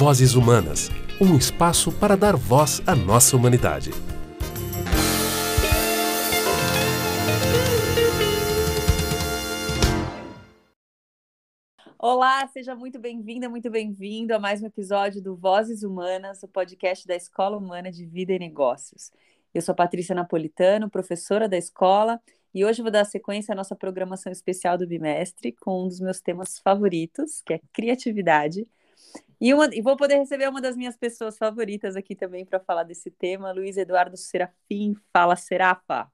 Vozes Humanas um espaço para dar voz à nossa humanidade. Olá, seja muito bem-vinda, muito bem-vindo a mais um episódio do Vozes Humanas, o podcast da Escola Humana de Vida e Negócios. Eu sou Patrícia Napolitano, professora da escola, e hoje vou dar sequência à nossa programação especial do bimestre com um dos meus temas favoritos, que é criatividade. E, uma, e vou poder receber uma das minhas pessoas favoritas aqui também para falar desse tema, Luiz Eduardo Serafim. Fala, Serafa!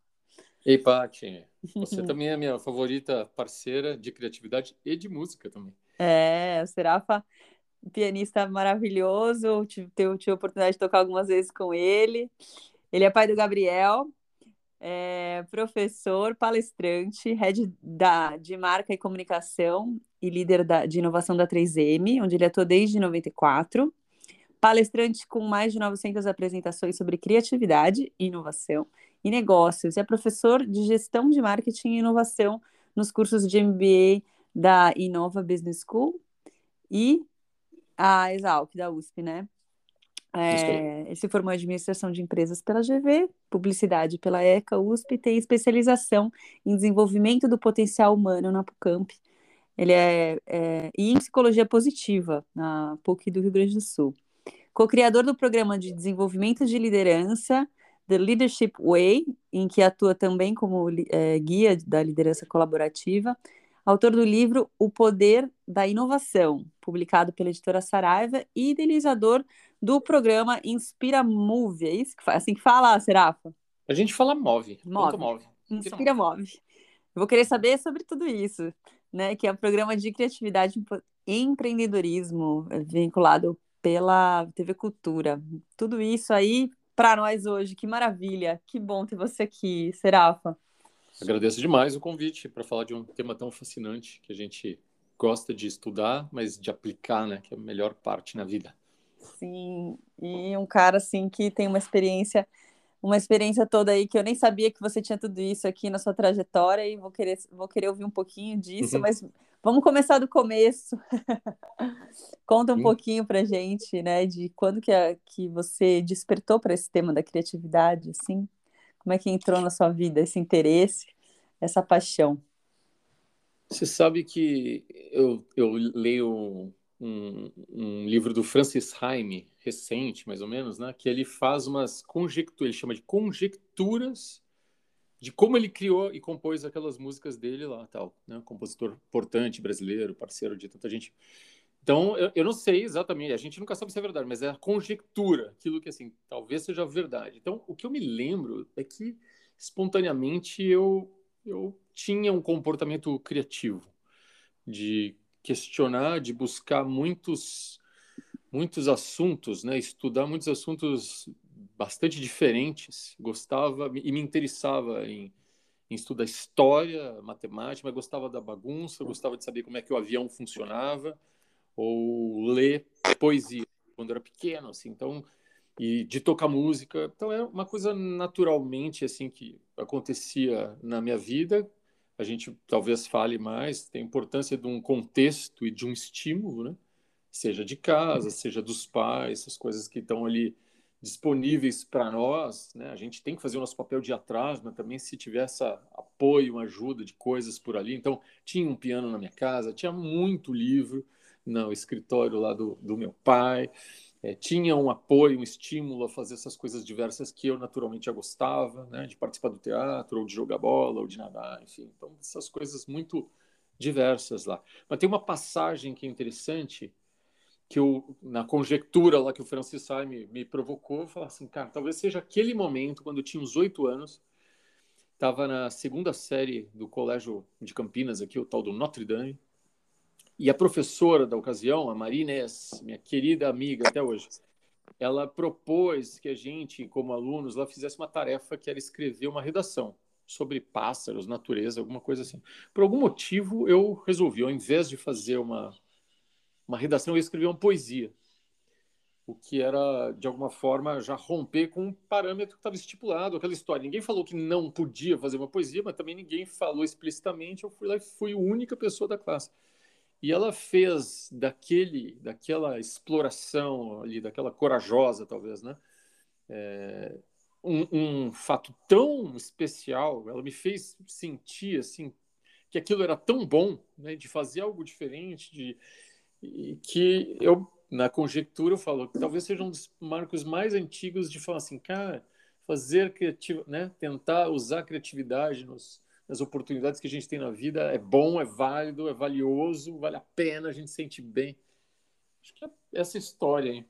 Ei, Paty, você também é minha favorita parceira de criatividade e de música também. É, o Serafa, pianista maravilhoso, tive, tive a oportunidade de tocar algumas vezes com ele. Ele é pai do Gabriel, é professor, palestrante, head da, de marca e comunicação e líder da, de inovação da 3M, onde ele atua desde 94. Palestrante com mais de 900 apresentações sobre criatividade, inovação e negócios. E é professor de gestão de marketing e inovação nos cursos de MBA da Inova Business School e a Exalc, da USP, né? É, ele se formou em administração de empresas pela GV, publicidade pela ECA, USP e tem especialização em desenvolvimento do potencial humano na PUCamp. Ele é, é e em psicologia positiva na PUC do Rio Grande do Sul. Co-criador do programa de desenvolvimento de liderança The Leadership Way, em que atua também como é, guia da liderança colaborativa, autor do livro O Poder da Inovação, publicado pela editora Saraiva, e idealizador do programa Inspira Move. É isso que assim que fala, Serafa? A gente fala move. Move. move. Inspira Move. Eu vou querer saber sobre tudo isso, né? Que é um programa de criatividade e empreendedorismo é, vinculado pela TV Cultura. Tudo isso aí para nós hoje. Que maravilha. Que bom ter você aqui, Serafa. Agradeço demais o convite para falar de um tema tão fascinante que a gente gosta de estudar, mas de aplicar, né, que é a melhor parte na vida. Sim, e um cara assim que tem uma experiência, uma experiência toda aí que eu nem sabia que você tinha tudo isso aqui na sua trajetória e vou querer, vou querer ouvir um pouquinho disso, uhum. mas vamos começar do começo. Conta um Sim. pouquinho pra gente, né, de quando que, a, que você despertou para esse tema da criatividade, assim? Como é que entrou na sua vida esse interesse, essa paixão? Você sabe que eu, eu leio um, um, livro do Francis Haime, recente, mais ou menos, né? Que ele faz umas conjecturas, ele chama de conjecturas de como ele criou e compôs aquelas músicas dele lá, tal, né? Compositor importante brasileiro, parceiro de tanta gente. Então, eu, eu, não sei exatamente, a gente nunca sabe se é verdade, mas é a conjectura, aquilo que, assim, talvez seja verdade. Então, o que eu me lembro é que, espontaneamente, eu, eu tinha um comportamento criativo, de questionar, de buscar muitos, muitos assuntos, né? estudar muitos assuntos bastante diferentes. Gostava e me interessava em, em estudar história, matemática, mas gostava da bagunça, gostava de saber como é que o avião funcionava ou ler poesia quando era pequeno, assim. Então, e de tocar música. Então é uma coisa naturalmente assim que acontecia na minha vida. A gente talvez fale mais, tem importância de um contexto e de um estímulo, né? Seja de casa, seja dos pais, essas coisas que estão ali disponíveis para nós, né? A gente tem que fazer o nosso papel de atrás, mas também se tiver essa apoio, ajuda de coisas por ali. Então, tinha um piano na minha casa, tinha muito livro, no escritório lá do, do meu pai. É, tinha um apoio, um estímulo a fazer essas coisas diversas que eu naturalmente já gostava, né? de participar do teatro, ou de jogar bola, ou de nadar, enfim. Então, essas coisas muito diversas lá. Mas tem uma passagem que é interessante, que eu, na conjectura lá que o Francis Sai me, me provocou, eu falei assim, cara, talvez seja aquele momento, quando eu tinha uns oito anos, estava na segunda série do colégio de Campinas, aqui, o tal do Notre Dame, e a professora da ocasião, a Maria Inês, minha querida amiga até hoje, ela propôs que a gente, como alunos, lá fizesse uma tarefa que era escrever uma redação sobre pássaros, natureza, alguma coisa assim. Por algum motivo, eu resolvi, ao invés de fazer uma, uma redação, eu escrevi uma poesia. O que era, de alguma forma, já romper com um parâmetro que estava estipulado, aquela história. Ninguém falou que não podia fazer uma poesia, mas também ninguém falou explicitamente. Eu fui lá e fui a única pessoa da classe E ela fez daquele, daquela exploração ali, daquela corajosa, talvez, né? É, um, um, fato tão especial. Ela me fez sentir assim que aquilo era tão bom, né? De fazer algo diferente, de que eu na conjectura eu falo que talvez seja um dos marcos mais antigos de falar assim, cara, fazer criativo, né? Tentar usar a criatividade nos as oportunidades que a gente tem na vida é bom, é válido, é valioso, vale a pena, a gente sente bem. Acho que é essa história aí.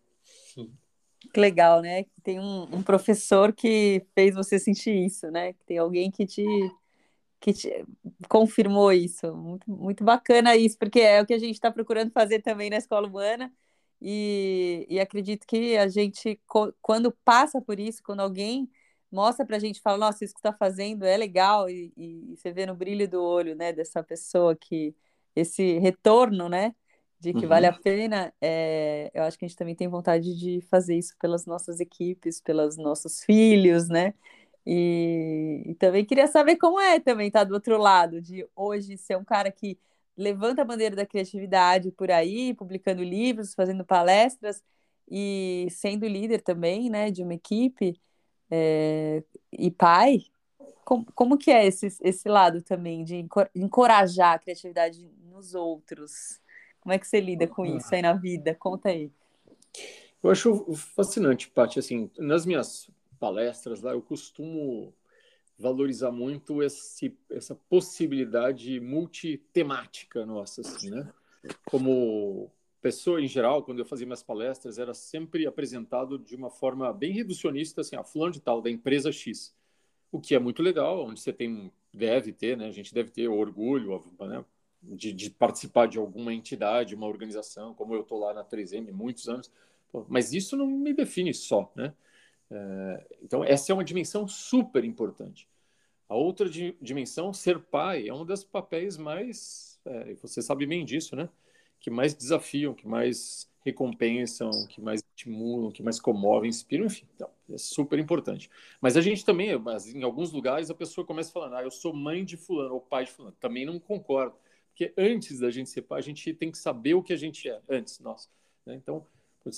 Que legal, né? Tem um, um, professor que fez você sentir isso, né? Tem alguém que te, que te confirmou isso. Muito, muito bacana isso, porque é o que a gente está procurando fazer também na escola humana. E, e acredito que a gente, quando passa por isso, quando alguém mostra para a gente, fala, nossa, isso que está fazendo é legal, e, e, você vê no brilho do olho, né, dessa pessoa que, esse retorno, né, de que uhum. vale a pena, é, eu acho que a gente também tem vontade de fazer isso pelas nossas equipes, pelos nossos filhos, né, e, e também queria saber como é também estar tá do outro lado, de hoje ser um cara que levanta a bandeira da criatividade por aí, publicando livros, fazendo palestras, e sendo líder também, né, de uma equipe, é, e pai, como, como que é esse, esse lado também de encorajar a criatividade nos outros? Como é que você lida com isso aí na vida? Conta aí. Eu acho fascinante, Paty. Assim, nas minhas palestras lá, eu costumo valorizar muito esse, essa possibilidade multitemática nossa, assim, né? Como pessoa em geral, quando eu fazia minhas palestras, era sempre apresentado de uma forma bem reducionista, assim, a fulano de tal, da empresa X. O que é muito legal, onde você tem, deve ter, né? A gente deve ter orgulho, né? De, de participar de alguma entidade, uma organização, como eu estou lá na 3M muitos anos. Mas isso não me define só, né? É, então, essa é uma dimensão super importante. A outra dimensão, ser pai, é um dos papéis mais. É, você sabe bem disso, né? Que mais desafiam, que mais recompensam, que mais estimulam, que mais comovem, inspiram, enfim, então, é super importante. Mas a gente também, em alguns lugares, a pessoa começa falando, ah, eu sou mãe de fulano ou pai de fulano. Também não concordo, porque antes da gente ser pai, a gente tem que saber o que a gente é, antes, nós. Né? Então,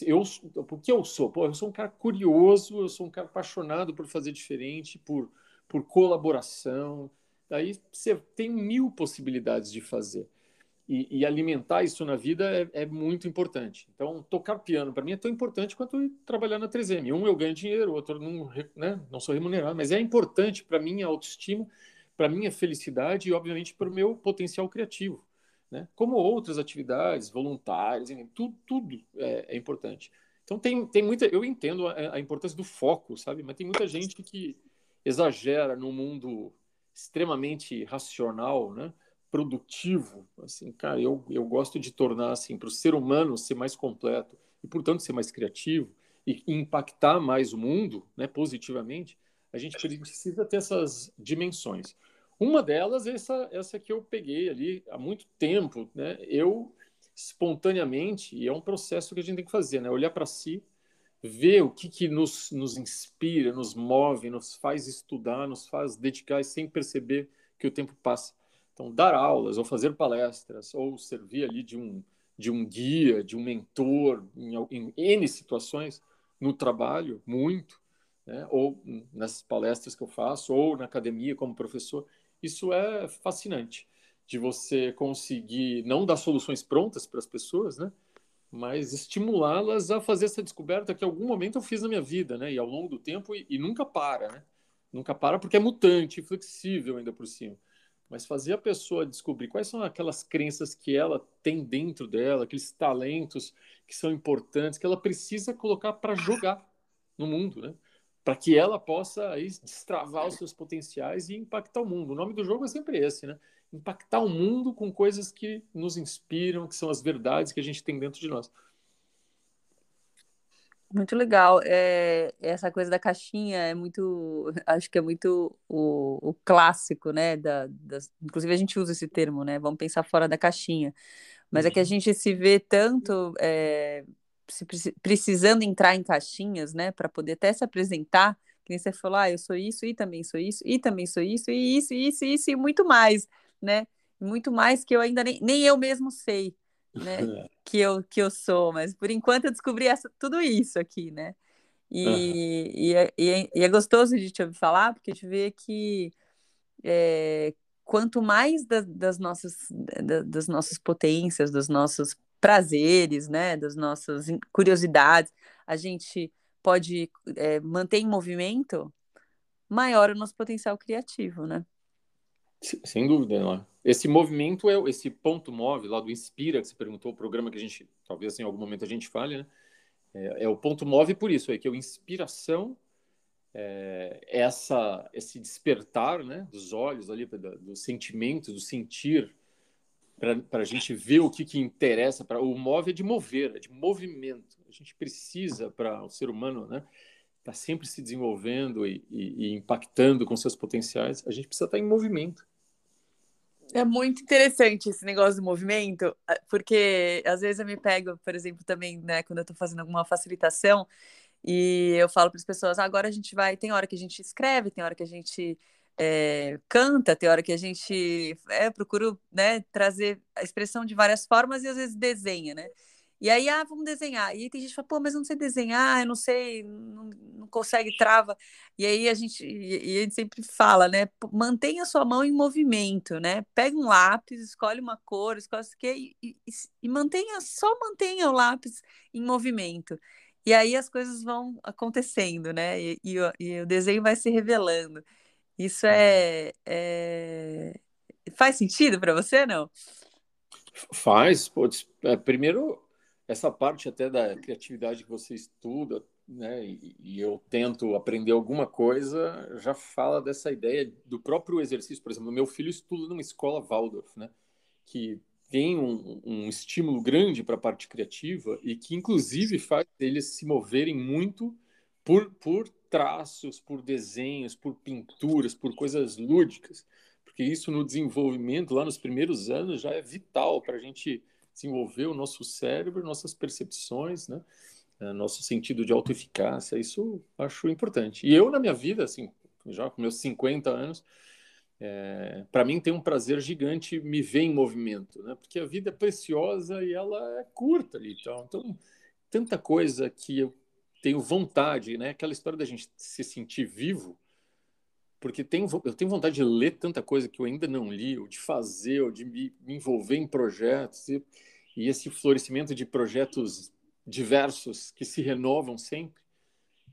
eu, por que eu sou? Pô, eu sou um cara curioso, eu sou um cara apaixonado por fazer diferente, por, por colaboração. Aí você tem mil possibilidades de fazer e, e, alimentar isso na vida é, é, muito importante. Então, tocar piano para mim é tão importante quanto trabalhar na 3M. Um eu ganho dinheiro, o outro não, né, não sou remunerado, mas é importante para minha autoestima, para minha felicidade e, obviamente, para o meu potencial criativo. Né? Como outras atividades, voluntárias, tudo, tudo é, é, importante. Então, tem, tem muita. Eu entendo a, a importância do foco, sabe? Mas tem muita gente que exagera no mundo extremamente racional, né? Produtivo, assim, cara, eu, eu gosto de tornar, assim, para o ser humano ser mais completo e, portanto, ser mais criativo e impactar mais o mundo, né, positivamente, a gente precisa ter essas dimensões. Uma delas é essa, essa que eu peguei ali há muito tempo, né, eu espontaneamente, e é um processo que a gente tem que fazer, né, olhar para si, ver o que, que nos, nos inspira, nos move, nos faz estudar, nos faz dedicar sem perceber que o tempo passa. Então, dar aulas, ou fazer palestras, ou servir ali de um, de um guia, de um mentor, em, em N situações, no trabalho, muito, né? ou nas palestras que eu faço, ou na academia como professor, isso é fascinante, de você conseguir não dar soluções prontas para as pessoas, né? mas estimulá-las a fazer essa descoberta que em algum momento eu fiz na minha vida, né? E ao longo do tempo e, e nunca para, né? Nunca para porque é mutante, flexível ainda por cima mas fazer a pessoa descobrir quais são aquelas crenças que ela tem dentro dela, aqueles talentos que são importantes, que ela precisa colocar para jogar no mundo, né? Para que ela possa aí, destravar os seus potenciais e impactar o mundo. O nome do jogo é sempre esse, né? Impactar o mundo com coisas que nos inspiram, que são as verdades que a gente tem dentro de nós. Muito legal. É, essa coisa da caixinha é muito, acho que é muito o, o clássico, né? Da, das, inclusive a gente usa esse termo, né? Vamos pensar fora da caixinha. Mas é que a uhum. gente se vê tanto é, se, precisando entrar em caixinhas, né? Para poder até se apresentar. Que nem você falou, ah, eu sou isso e também sou isso, e também sou isso, e isso, isso, isso e muito mais, né? muito mais que eu ainda nem, nem eu mesmo sei, né? que eu que eu sou, mas por enquanto eu descobri essa, tudo isso aqui, né? E, uhum. e, é, e, é, e, é, gostoso de te ouvir falar, porque te vê que é, quanto mais da, das, nossas, da, das nossas potências, dos nossos prazeres, né, das nossas curiosidades, a gente pode é, manter em movimento, maior o nosso potencial criativo, né? Sem dúvida, não é? Esse movimento é esse ponto móvel lá do Inspira, que você perguntou, o programa que a gente, talvez em algum momento a gente fale, né? É, é o ponto móvel por isso, é que a inspiração é, essa, esse despertar né, dos olhos ali, dos sentimentos, do sentir, para a gente ver o que, que interessa. Pra, o móvel é de mover, é de movimento. A gente precisa, para o ser humano, né, está sempre se desenvolvendo e, e, e, impactando com seus potenciais, a gente precisa estar tá em movimento. É muito interessante esse negócio do movimento, porque às vezes eu me pego, por exemplo, também, né, quando eu estou fazendo alguma facilitação, e eu falo para as pessoas, ah, agora a gente vai, tem hora que a gente escreve, tem hora que a gente é, canta, tem hora que a gente é, procura né, trazer a expressão de várias formas e às vezes desenha, né? E aí, ah, vamos desenhar. E aí tem gente que fala, pô, mas eu não sei desenhar, eu não sei, não, não consegue, trava. E aí a gente, e a gente sempre fala, né? Mantenha a sua mão em movimento, né? Pega um lápis, escolhe uma cor, escolhe o que e, e, e mantenha, só mantenha o lápis em movimento. E aí as coisas vão acontecendo, né? E, e, e o desenho vai se revelando. Isso é, é... faz sentido para você, não? Faz. Pô, é, primeiro, essa parte até da criatividade que você estuda, né, e, e, eu tento aprender alguma coisa, já fala dessa ideia do próprio exercício. Por exemplo, meu filho estuda numa escola Waldorf, né, que tem um, um estímulo grande para a parte criativa e que, inclusive, faz eles se moverem muito por, por traços, por desenhos, por pinturas, por coisas lúdicas, porque isso no desenvolvimento, lá nos primeiros anos, já é vital para a gente desenvolver o nosso cérebro, nossas percepções, né? É, nosso sentido de autoeficácia, isso acho importante. E eu, na minha vida, assim, já com meus 50 anos, é, para mim tem um prazer gigante me ver em movimento, né? Porque a vida é preciosa e ela é curta ali, então, então tanta coisa que eu tenho vontade, né? Aquela história da gente se sentir vivo, porque tem, eu tenho vontade de ler tanta coisa que eu ainda não li, ou de fazer, ou de me, me envolver em projetos e, e esse florescimento de projetos diversos que se renovam sempre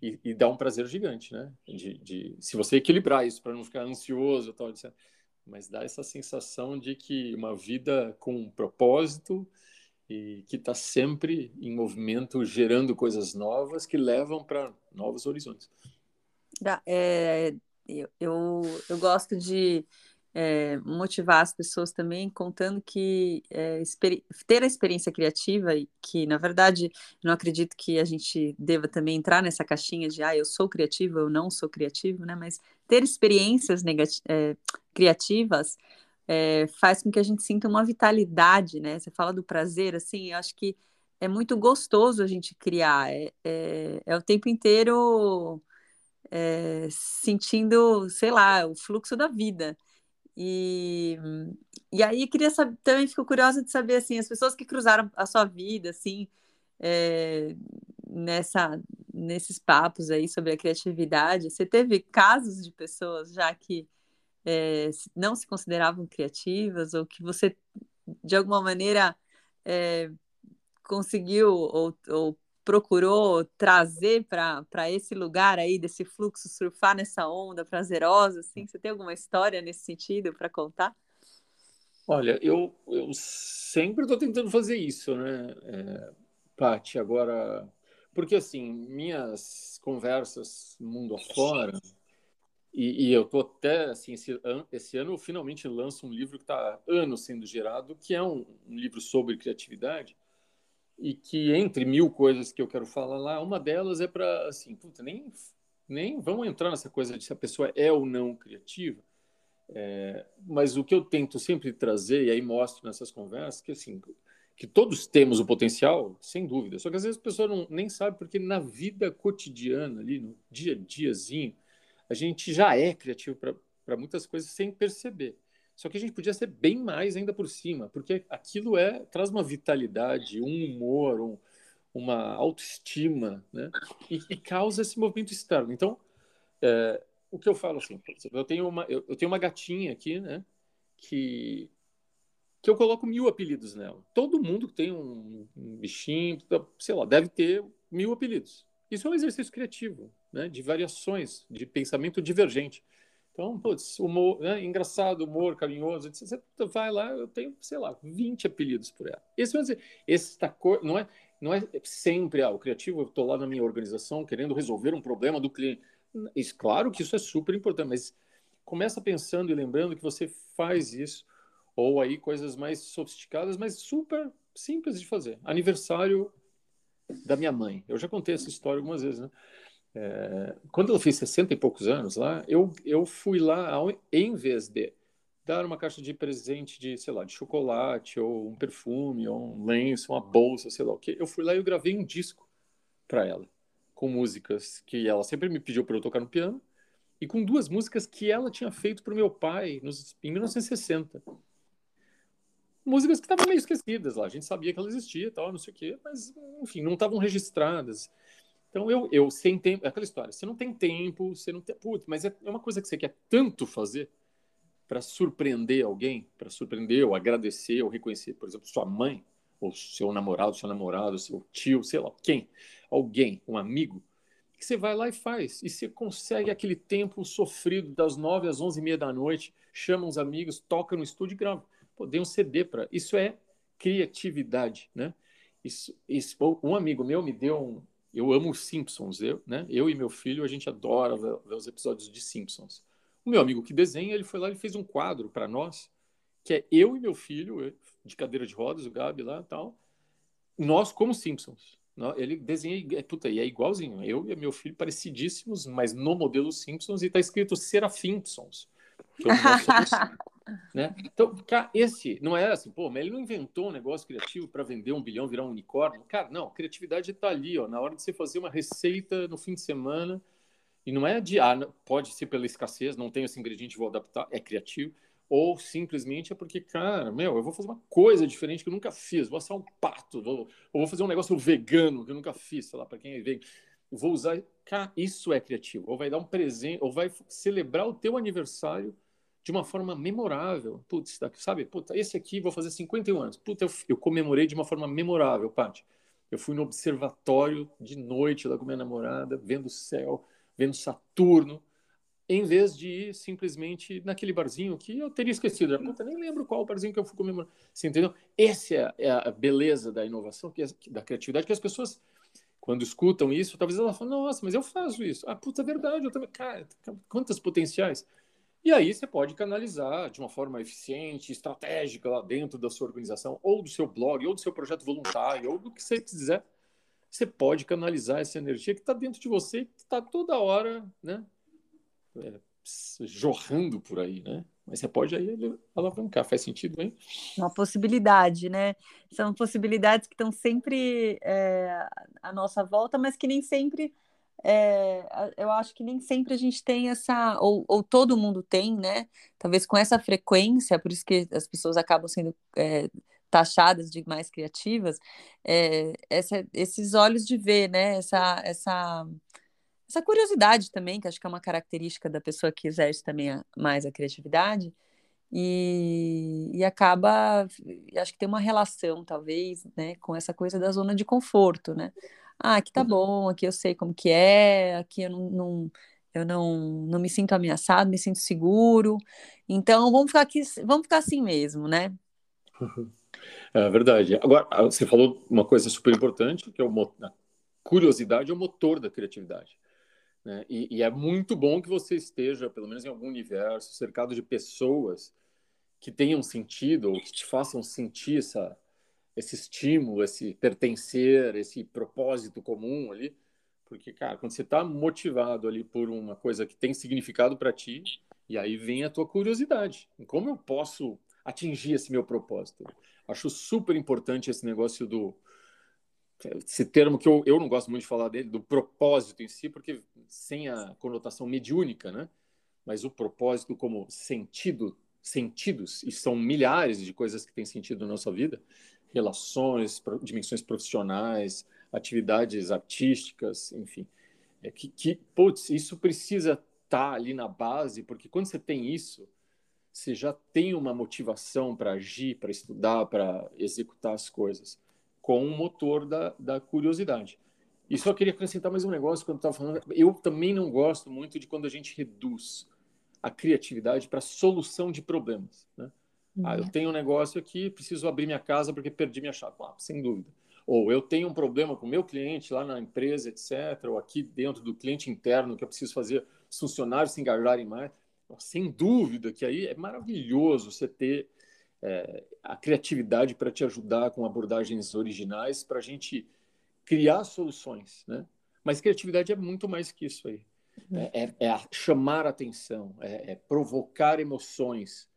e, e dá um prazer gigante, né? De, de se você equilibrar isso para não ficar ansioso, tal, etc. Mas dá essa sensação de que uma vida com um propósito e que está sempre em movimento, gerando coisas novas que levam para novos horizontes. É, eu, eu, eu gosto de é, motivar as pessoas também, contando que é, ter a experiência criativa, e que na verdade não acredito que a gente deva também entrar nessa caixinha de ah, eu sou criativo, eu não sou criativo, né? Mas ter experiências é, criativas faz com que a gente sinta uma vitalidade, né? Você fala do prazer, assim, eu acho que é muito gostoso a gente criar, é, é, é o tempo inteiro sentindo, sei lá, o fluxo da vida. E, e aí queria saber, também fico curiosa de saber assim, as pessoas que cruzaram a sua vida, assim, é, nessa, nesses papos aí sobre a criatividade, você teve casos de pessoas já que é, não se consideravam criativas ou que você de alguma maneira é, conseguiu ou, ou procurou trazer para esse lugar aí, desse fluxo, surfar nessa onda prazerosa, assim? Você tem alguma história nesse sentido para contar? Olha, eu, eu sempre estou tentando fazer isso, né, é, Paty? Agora, porque assim, minhas conversas mundo afora, e, e eu estou até, assim, esse, esse, ano eu finalmente lanço um livro que está anos sendo gerado, que é um, um livro sobre criatividade, e que entre mil coisas que eu quero falar lá, uma delas é para assim, puta, nem nem vamos entrar nessa coisa de se a pessoa é ou não criativa, é, mas o que eu tento sempre trazer e aí mostro nessas conversas que assim que todos temos o potencial, sem dúvida. Só que às vezes a pessoa não, nem sabe porque na vida cotidiana ali no dia a diazinho a gente já é criativo para muitas coisas sem perceber. Só que a gente podia ser bem mais ainda por cima, porque aquilo é traz uma vitalidade, um humor, um, uma autoestima, né? E, e, causa esse movimento externo. Então, é, o que eu falo assim, eu tenho uma eu, eu tenho uma gatinha aqui, né? Que que eu coloco mil apelidos nela. Todo mundo que tem um, um bichinho, sei lá, deve ter mil apelidos. Isso é um exercício criativo, né? De variações, de pensamento divergente. Então, putz, humor, né? engraçado, humor, carinhoso, você vai lá, eu tenho, sei lá, 20 apelidos por ela. Esse, esse tá, não, é, não é sempre, ah, o criativo, eu estou lá na minha organização querendo resolver um problema do cliente. Isso, claro que isso é super importante, mas começa pensando e lembrando que você faz isso, ou aí coisas mais sofisticadas, mas super simples de fazer. Aniversário da minha mãe. Eu já contei essa história algumas vezes, né? É, quando ela fez 60 e poucos anos lá, eu, eu fui lá, ao, em vez de dar uma caixa de presente de, sei lá, de chocolate, ou um perfume, ou um lenço, uma bolsa, sei lá o quê, eu fui lá e eu gravei um disco para ela, com músicas que ela sempre me pediu para eu tocar no piano, e com duas músicas que ela tinha feito para o meu pai nos, em 1960. Músicas que estavam meio esquecidas lá, a gente sabia que ela existia tal, não sei o quê, mas, enfim, não estavam registradas. Então, eu, eu sem tempo, é aquela história, você não tem tempo, você não tem. Putz, mas é, é uma coisa que você quer tanto fazer para surpreender alguém, para surpreender ou agradecer ou reconhecer, por exemplo, sua mãe, ou seu namorado, seu namorado, seu tio, sei lá, quem, alguém, um amigo, que você vai lá e faz. E você consegue aquele tempo sofrido das nove às onze e meia da noite, chama uns amigos, toca no estúdio e grava. Pô, dei um CD para. Isso é criatividade, né? Isso, isso, um amigo meu me deu um, eu amo os Simpsons, eu, né? Eu e meu filho, a gente adora ver, ver os episódios de Simpsons. O meu amigo que desenha, ele foi lá e fez um quadro para nós, que é eu e meu filho, de cadeira de rodas, o Gabi lá e tal, nós como Simpsons. Ele desenha, é, puta, e é igualzinho. Eu e meu filho parecidíssimos, mas no modelo Simpsons, e tá escrito Serafimpsons. Então, Né? Então, cara, esse não é assim, pô, mas ele não inventou um negócio criativo para vender um bilhão, virar um unicórnio. Cara, não, criatividade está ali, ó, na hora de você fazer uma receita no fim de semana. E não é de, ah, pode ser pela escassez, não tenho esse ingrediente, vou adaptar, é criativo. Ou simplesmente é porque, cara, meu, eu vou fazer uma coisa diferente que eu nunca fiz, vou assar um pato, vou, ou vou fazer um negócio vegano que eu nunca fiz, sei lá, para quem é. Vou usar, cara, isso é criativo. Ou vai dar um presente, ou vai celebrar o teu aniversário de uma forma memorável. Putz, sabe? Puta, esse aqui vou fazer 51 anos. Puta, eu, eu comemorei de uma forma memorável, Paty. Eu fui no observatório de noite lá com minha namorada, vendo o céu, vendo Saturno, em vez de ir simplesmente naquele barzinho que eu teria esquecido. Puta, nem lembro qual barzinho que eu fui comemorar. Você entendeu? Essa é, é a beleza da inovação, que é, da criatividade, que as pessoas quando escutam isso, talvez elas falem, nossa, mas eu faço isso. Ah, puta, é verdade, eu também. Cara, quantas potenciais. E aí você pode canalizar de uma forma eficiente, estratégica lá dentro da sua organização, ou do seu blog, ou do seu projeto voluntário, ou do que você quiser. Você pode canalizar essa energia que está dentro de você, que está toda hora, né? É, jorrando por aí, né? Mas você pode aí alavancar, faz sentido, hein? Uma possibilidade, né? São possibilidades que estão sempre é, à nossa volta, mas que nem sempre é, eu acho que nem sempre a gente tem essa, ou, ou, todo mundo tem, né? Talvez com essa frequência, por isso que as pessoas acabam sendo é, taxadas de mais criativas, é, essa, esses olhos de ver, né? Essa, essa, essa curiosidade também, que acho que é uma característica da pessoa que exerce também a, mais a criatividade. E, e acaba, acho que tem uma relação, talvez, né, com essa coisa da zona de conforto, né? Ah, aqui tá uhum. bom, aqui eu sei como que é, aqui eu não, não eu não, não me sinto ameaçado, me sinto seguro. Então, vamos ficar aqui, vamos ficar assim mesmo, né? É verdade. Agora, ah, você falou uma coisa super importante, que é o, a curiosidade é o motor da criatividade. Né? E, e, é muito bom que você esteja, pelo menos em algum universo, cercado de pessoas que tenham sentido ou que te façam sentir essa, esse estímulo, esse pertencer, esse propósito comum ali. Porque, cara, quando você está motivado ali por uma coisa que tem significado para ti, e aí vem a tua curiosidade. Como eu posso atingir esse meu propósito? Acho super importante esse negócio do. Esse termo que eu, eu não gosto muito de falar dele, do propósito em si, porque sem a conotação mediúnica, né? Mas o propósito como sentido sentidos, e são milhares de coisas que têm sentido na nossa vida, relações, dimensões profissionais, atividades artísticas, enfim. É que, que, putz, isso precisa estar tá ali na base, porque quando você tem isso, você já tem uma motivação para agir, para estudar, para executar as coisas, com o motor da, da curiosidade. E só queria acrescentar mais um negócio quando estava falando. Eu também não gosto muito de quando a gente reduz a criatividade para solução de problemas. Né? Uhum. Ah, eu uhum. tenho um negócio aqui, preciso abrir minha casa porque perdi minha chave. Ah, sem dúvida. Ou eu tenho um problema com o meu cliente lá na empresa, etc. Ou aqui dentro do cliente interno que eu preciso fazer os funcionários se engajarem mais. Sem dúvida que aí é maravilhoso você ter é, a criatividade para te ajudar com abordagens originais para a gente criar soluções, né? Mas criatividade é muito mais que isso aí. É, é, é chamar atenção, é, é, provocar emoções,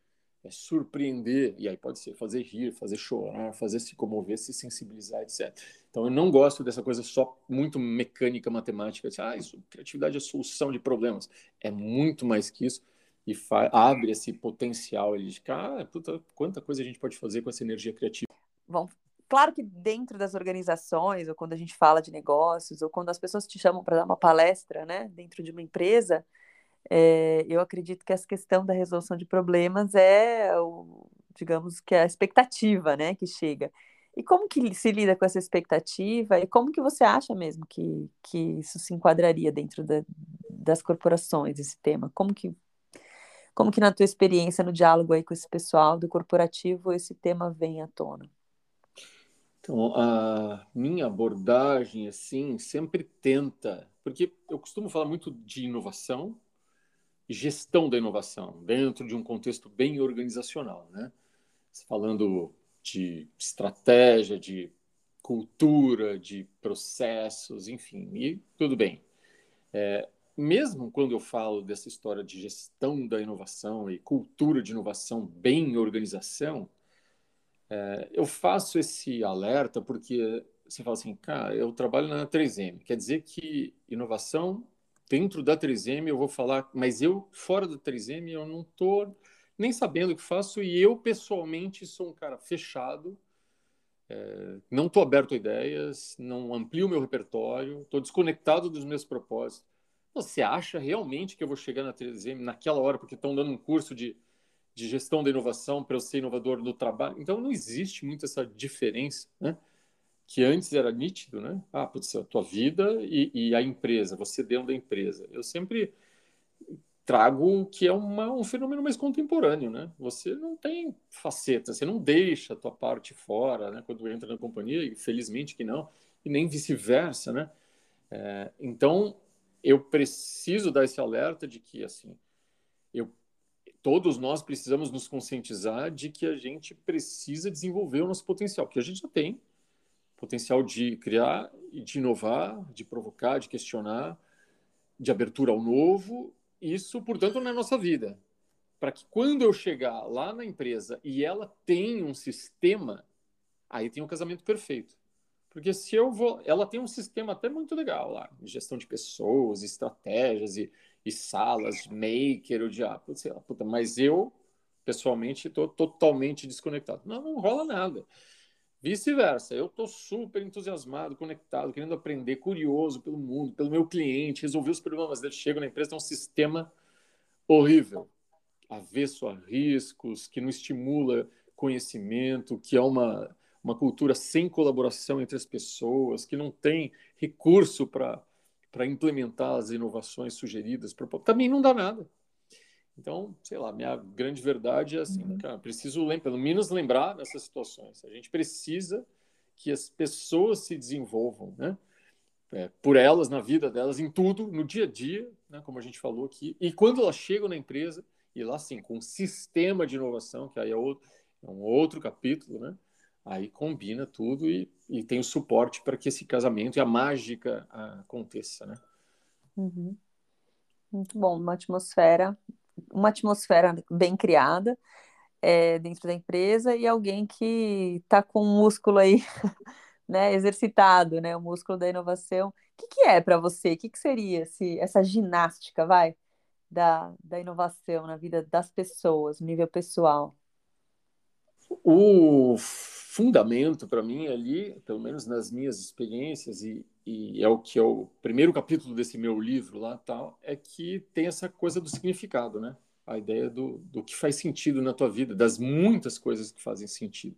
é surpreender, e aí pode ser fazer rir, fazer chorar, fazer se comover, se sensibilizar, etc. Então eu não gosto dessa coisa só muito mecânica, matemática, de, ah, isso, criatividade é solução de problemas. É muito mais que isso e abre esse potencial ali de, cara, puta, quanta coisa a gente pode fazer com essa energia criativa. Bom, Claro que dentro das organizações, ou quando a gente fala de negócios, ou quando as pessoas te chamam para dar uma palestra, né, dentro de uma empresa, é, eu acredito que essa questão da resolução de problemas é, o, digamos, que é a expectativa, né, que chega. E como que se lida com essa expectativa? E como que você acha mesmo que, que isso se enquadraria dentro da, das corporações, esse tema? Como que, como que na tua experiência, no diálogo aí com esse pessoal do corporativo, esse tema vem à tona? Então, a minha abordagem, assim, sempre tenta, porque eu costumo falar muito de inovação gestão da inovação, dentro de um contexto bem organizacional, né? Falando de estratégia, de cultura, de processos, enfim, e tudo bem. É, mesmo quando eu falo dessa história de gestão da inovação e cultura de inovação bem organização, é, eu faço esse alerta porque você fala assim, cara, eu trabalho na 3M, quer dizer que inovação dentro da 3M eu vou falar, mas eu fora da 3M eu não estou nem sabendo o que faço e eu pessoalmente sou um cara fechado, é, não estou aberto a ideias, não amplio o meu repertório, estou desconectado dos meus propósitos. Você acha realmente que eu vou chegar na 3M naquela hora porque estão dando um curso de de gestão da inovação para eu ser inovador no trabalho. Então não existe muito essa diferença, né? Que antes era nítido, né? Ah, putz, a tua vida e, e a empresa, você dentro da empresa. Eu sempre trago que é uma, um fenômeno mais contemporâneo, né? Você não tem faceta, você não deixa a tua parte fora, né? Quando entra na companhia, e felizmente que não, e nem vice-versa, né? É, então, eu preciso dar esse alerta de que, assim, eu todos nós precisamos nos conscientizar de que a gente precisa desenvolver o nosso potencial, que a gente já tem potencial de criar e de inovar, de provocar, de questionar, de abertura ao novo, isso, portanto, na nossa vida. Para que quando eu chegar lá na empresa e ela tem um sistema, aí tem um casamento perfeito. Porque se eu vou. Ela tem um sistema até muito legal lá, gestão de pessoas, estratégias e e salas, maker, o diabo, sei lá, puta, mas eu, pessoalmente, estou totalmente desconectado. Não, não rola nada. Vice-versa, eu estou super entusiasmado, conectado, querendo aprender, curioso pelo mundo, pelo meu cliente, resolver os problemas dele. Chego na empresa, tem um sistema horrível, avesso a riscos, que não estimula conhecimento, que é uma, uma cultura sem colaboração entre as pessoas, que não tem recurso para implementar as inovações sugeridas, também não dá nada. Então, sei lá, minha grande verdade é assim, uhum. cara, preciso pelo menos lembrar nessas situações. A gente precisa que as pessoas se desenvolvam, né? É, por elas, na vida delas, em tudo, no dia a dia, né, como a gente falou aqui. E quando elas chegam na empresa, e lá sim, com um sistema de inovação, que aí é, outro, é um outro capítulo, né? aí combina tudo e, e tem o suporte para que esse casamento e a mágica aconteça, né? Uhum. Muito bom, uma atmosfera, uma atmosfera bem criada é, dentro da empresa e alguém que está com o músculo aí, né, exercitado, né, o músculo da inovação. O que, que é para você? O que, que seria esse, essa ginástica, vai? da, da inovação na vida das pessoas, no nível pessoal? O fundamento para mim ali, pelo menos nas minhas experiências e, e, é o que é o primeiro capítulo desse meu livro lá tal, é que tem essa coisa do significado, né? A ideia do, do que faz sentido na tua vida, das muitas coisas que fazem sentido.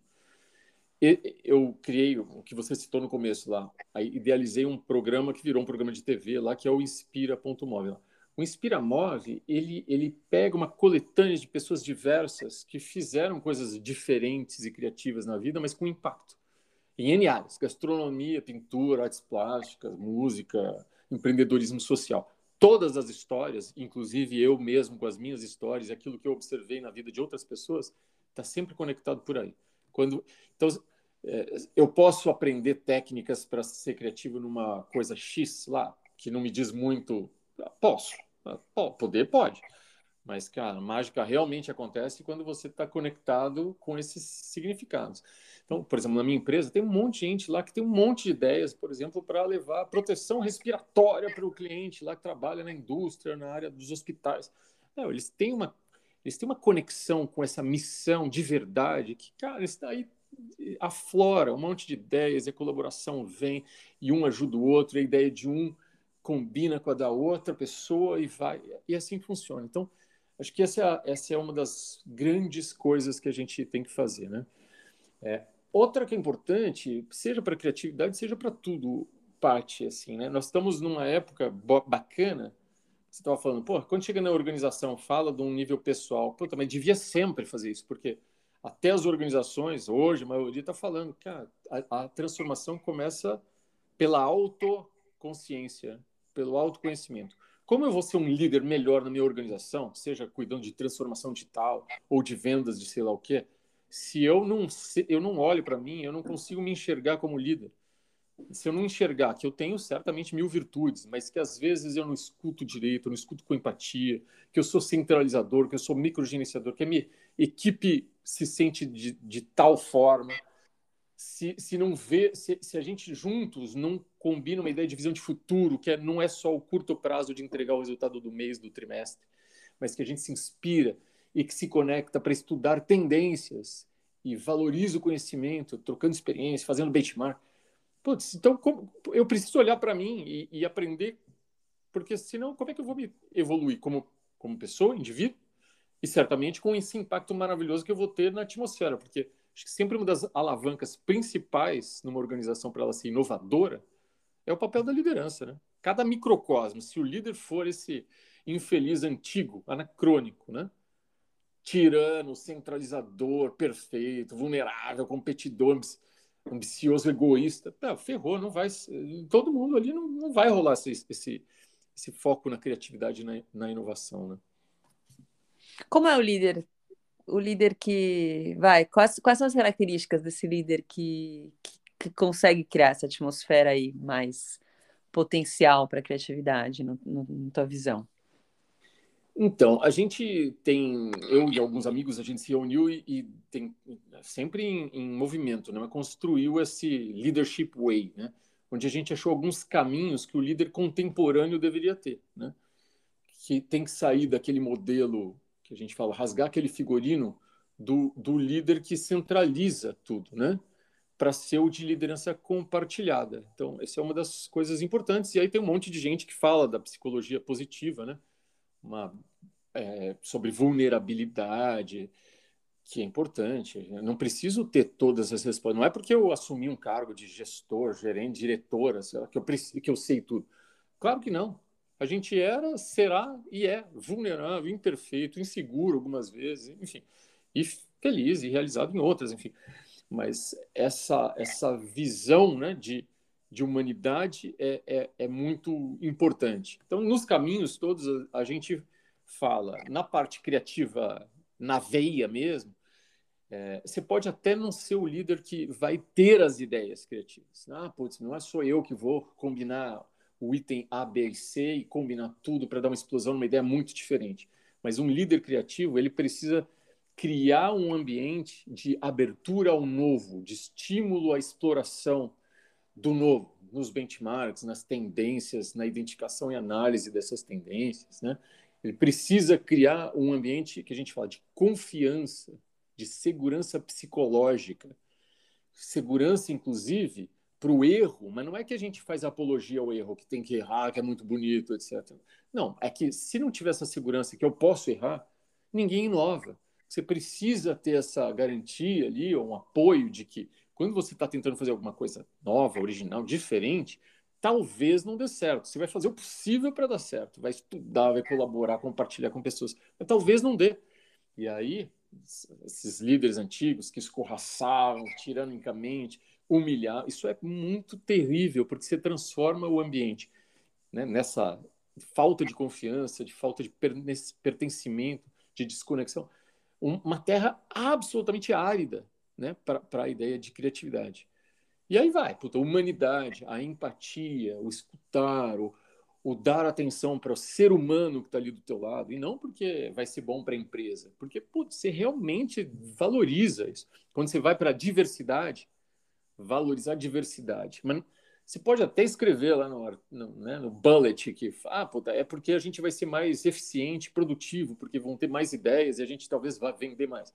E, eu criei o que você citou no começo lá, idealizei um programa que virou um programa de TV lá, que é o Inspira.móvel. O Inspiramove, ele, ele pega uma coletânea de pessoas diversas que fizeram coisas diferentes e criativas na vida, mas com impacto. Em N áreas, gastronomia, pintura, artes plásticas, música, empreendedorismo social. Todas as histórias, inclusive eu mesmo com as minhas histórias, aquilo que eu observei na vida de outras pessoas, está sempre conectado por aí. Quando, então, é, eu posso aprender técnicas para ser criativo numa coisa X lá, que não me diz muito Posso. Poder pode. Mas, cara, mágica realmente acontece quando você está conectado com esses significados. Então, por exemplo, na minha empresa, tem um monte de gente lá que tem um monte de ideias, por exemplo, para levar proteção respiratória para o cliente lá que trabalha na indústria, na área dos hospitais. Não, eles têm uma eles têm uma conexão com essa missão de verdade que, cara, isso daí aflora um monte de ideias, e a colaboração vem e um ajuda o outro, a ideia de um combina com a da outra pessoa e vai. E assim funciona. Então, acho que essa, essa é uma das grandes coisas que a gente tem que fazer. Né? É, outra que é importante, seja para criatividade, seja para tudo, parte. assim, né? Nós estamos numa época bacana. Você estava falando, pô, quando chega na organização, fala de um nível pessoal. Pô, mas devia sempre fazer isso, porque até as organizações, hoje, a maioria está falando que a, a transformação começa pela autoconsciência pelo autoconhecimento. Como eu vou ser um líder melhor na minha organização, seja cuidando de transformação digital ou de vendas de sei lá o quê, se eu não, eu não olho para mim, eu não consigo me enxergar como líder. Se eu não enxergar que eu tenho certamente mil virtudes, mas que às vezes eu não escuto direito, eu não escuto com empatia, que eu sou centralizador, que eu sou microgerenciador, que a minha equipe se sente de, de tal forma, se, se não vê, se, se, a gente juntos não combina uma ideia de visão de futuro, que é, não é só o curto prazo de entregar o resultado do mês, do trimestre, mas que a gente se inspira e que se conecta para estudar tendências e valoriza o conhecimento, trocando experiência, fazendo benchmark. Putz, então como, eu preciso olhar para mim e, e, aprender, porque senão como é que eu vou me evoluir como, como pessoa, indivíduo, e certamente com esse impacto maravilhoso que eu vou ter na atmosfera, porque Acho que sempre uma das alavancas principais numa organização para ela ser inovadora é o papel da liderança, né? Cada microcosmo, se o líder for esse infeliz antigo, anacrônico, né? Tirano, centralizador, perfeito, vulnerável, competidor, ambicioso, egoísta, ferrou, não vai, todo mundo ali não, não vai rolar esse, esse, esse foco na criatividade, na, na inovação, né? Como é o líder o líder que vai, quais, quais são as características desse líder que, que, que consegue criar essa atmosfera aí mais potencial para criatividade, no, no, na tua visão? Então, a gente tem, eu e alguns amigos, a gente se reuniu e, e tem sempre em, em, movimento, né? construiu esse leadership way, né? onde a gente achou alguns caminhos que o líder contemporâneo deveria ter, né? que tem que sair daquele modelo que a gente fala, rasgar aquele figurino do, do líder que centraliza tudo, né? Para ser o de liderança compartilhada. Então, essa é uma das coisas importantes. E aí tem um monte de gente que fala da psicologia positiva, né? Uma, é, sobre vulnerabilidade, que é importante. Eu não preciso ter todas as respostas. Não é porque eu assumi um cargo de gestor, gerente, diretora, que eu, preciso, que eu sei tudo. Claro que não. A gente era, será e é vulnerável, imperfeito, inseguro algumas vezes, enfim, e feliz e realizado em outras, enfim. Mas essa, essa visão né, de, de humanidade é, é, é muito importante. Então, nos caminhos todos, a, a gente fala, na parte criativa, na veia mesmo, é, você pode até não ser o líder que vai ter as ideias criativas. Ah, putz, não é só eu que vou combinar o item A, B e C e combinar tudo para dar uma explosão numa ideia muito diferente. Mas um líder criativo, ele precisa criar um ambiente de abertura ao novo, de estímulo à exploração do novo, nos benchmarks, nas tendências, na identificação e análise dessas tendências, né? Ele precisa criar um ambiente que a gente fala de confiança, de segurança psicológica, segurança, inclusive, para o erro, mas não é que a gente faz apologia ao erro, que tem que errar, que é muito bonito, etc. Não, é que se não tiver essa segurança que eu posso errar, ninguém inova. Você precisa ter essa garantia ali, ou um apoio de que quando você está tentando fazer alguma coisa nova, original, diferente, talvez não dê certo. Você vai fazer o possível para dar certo, vai estudar, vai colaborar, compartilhar com pessoas, mas talvez não dê. E aí, esses líderes antigos que escorraçavam tiranicamente, humilhar, isso é muito terrível, porque você transforma o ambiente né, nessa falta de confiança, de falta de pertencimento, de desconexão, uma terra absolutamente árida né, para a ideia de criatividade. E aí vai, puta, a humanidade, a empatia, o escutar, o, o dar atenção para o ser humano que está ali do teu lado, e não porque vai ser bom para a empresa, porque putz, você realmente valoriza isso. Quando você vai para a diversidade, valorizar a diversidade. Mas você pode até escrever lá no, no, né, no bullet que ah, puta, é porque a gente vai ser mais eficiente, produtivo, porque vão ter mais ideias e a gente talvez vá vender mais.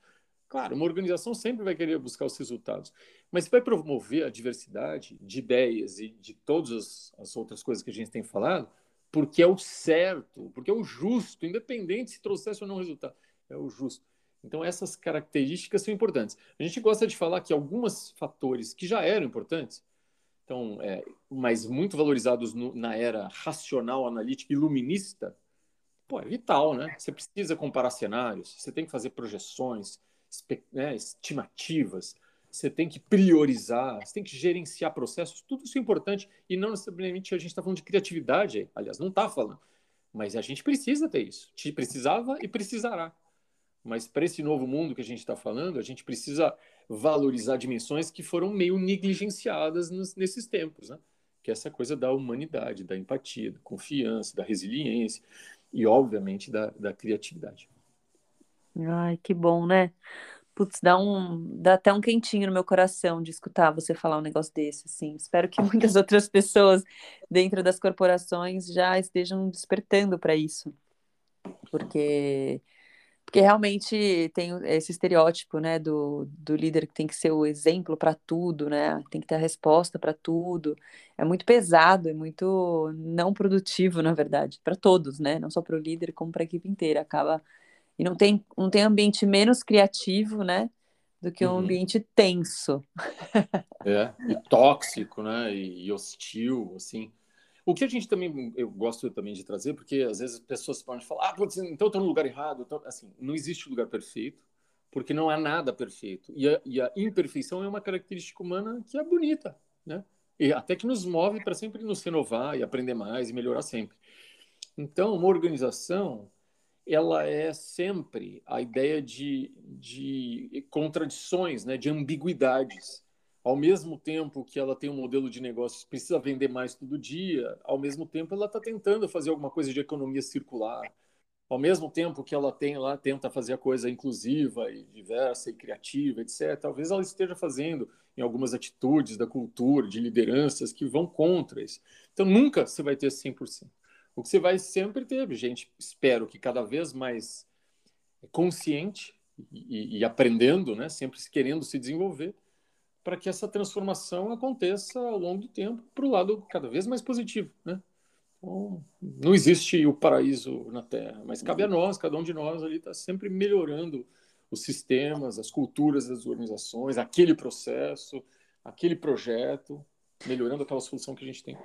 Claro, uma organização sempre vai querer buscar os resultados, mas vai promover a diversidade de ideias e de todas as, as outras coisas que a gente tem falado, porque é o certo, porque é o justo, independente se trouxesse ou não resultado, é o justo. Então, essas características são importantes. A gente gosta de falar que alguns fatores que já eram importantes, então, é, mas muito valorizados no, na era racional, analítica, iluminista, pô, é vital, né? Você precisa comparar cenários, você tem que fazer projeções, né, estimativas, você tem que priorizar, você tem que gerenciar processos, tudo isso é importante e não necessariamente a gente está falando de criatividade, aliás, não está falando, mas a gente precisa ter isso, te precisava e precisará. Mas para esse novo mundo que a gente está falando, a gente precisa valorizar dimensões que foram meio negligenciadas nos, nesses tempos, né? Que é essa coisa da humanidade, da empatia, da confiança, da resiliência e, obviamente, da, da criatividade. Ai, que bom, né? Putz, dá um, dá até um quentinho no meu coração de escutar você falar um negócio desse, assim. Espero que muitas outras pessoas dentro das corporações já estejam despertando para isso. Porque porque realmente tem esse estereótipo, né, do, do líder que tem que ser o exemplo para tudo, né? Tem que ter a resposta para tudo. É muito pesado, é muito não produtivo, na verdade, para todos, né? Não só para o líder, como para a equipe inteira. Acaba e não tem, não tem ambiente menos criativo, né? Do que um uhum. ambiente tenso. É, e tóxico, né? E, e, hostil, assim. O que a gente também, eu gosto também de trazer, porque às vezes as pessoas podem falar, ah, então eu estou no lugar errado. Tô... Assim, não existe lugar perfeito, porque não há nada perfeito. E a, e a imperfeição é uma característica humana que é bonita, né? E até que nos move para sempre nos renovar e aprender mais e melhorar sempre. Então, uma organização ela é sempre a ideia de, de contradições, né, de ambiguidades. Ao mesmo tempo que ela tem um modelo de negócios que precisa vender mais todo dia, ao mesmo tempo ela está tentando fazer alguma coisa de economia circular. Ao mesmo tempo que ela tem lá, tenta fazer a coisa inclusiva e diversa e criativa, etc., talvez ela esteja fazendo em algumas atitudes da cultura, de lideranças que vão contra isso. Então nunca você vai ter 100%. O que você vai sempre ter gente, espero que cada vez mais consciente e, e aprendendo, né, sempre querendo se desenvolver, para que essa transformação aconteça ao longo do tempo para o lado cada vez mais positivo, né? Então, não existe o paraíso na Terra, mas cabe a nós, cada um de nós ali está sempre melhorando os sistemas, as culturas das organizações, aquele processo, aquele projeto, melhorando aquela solução que a gente tem.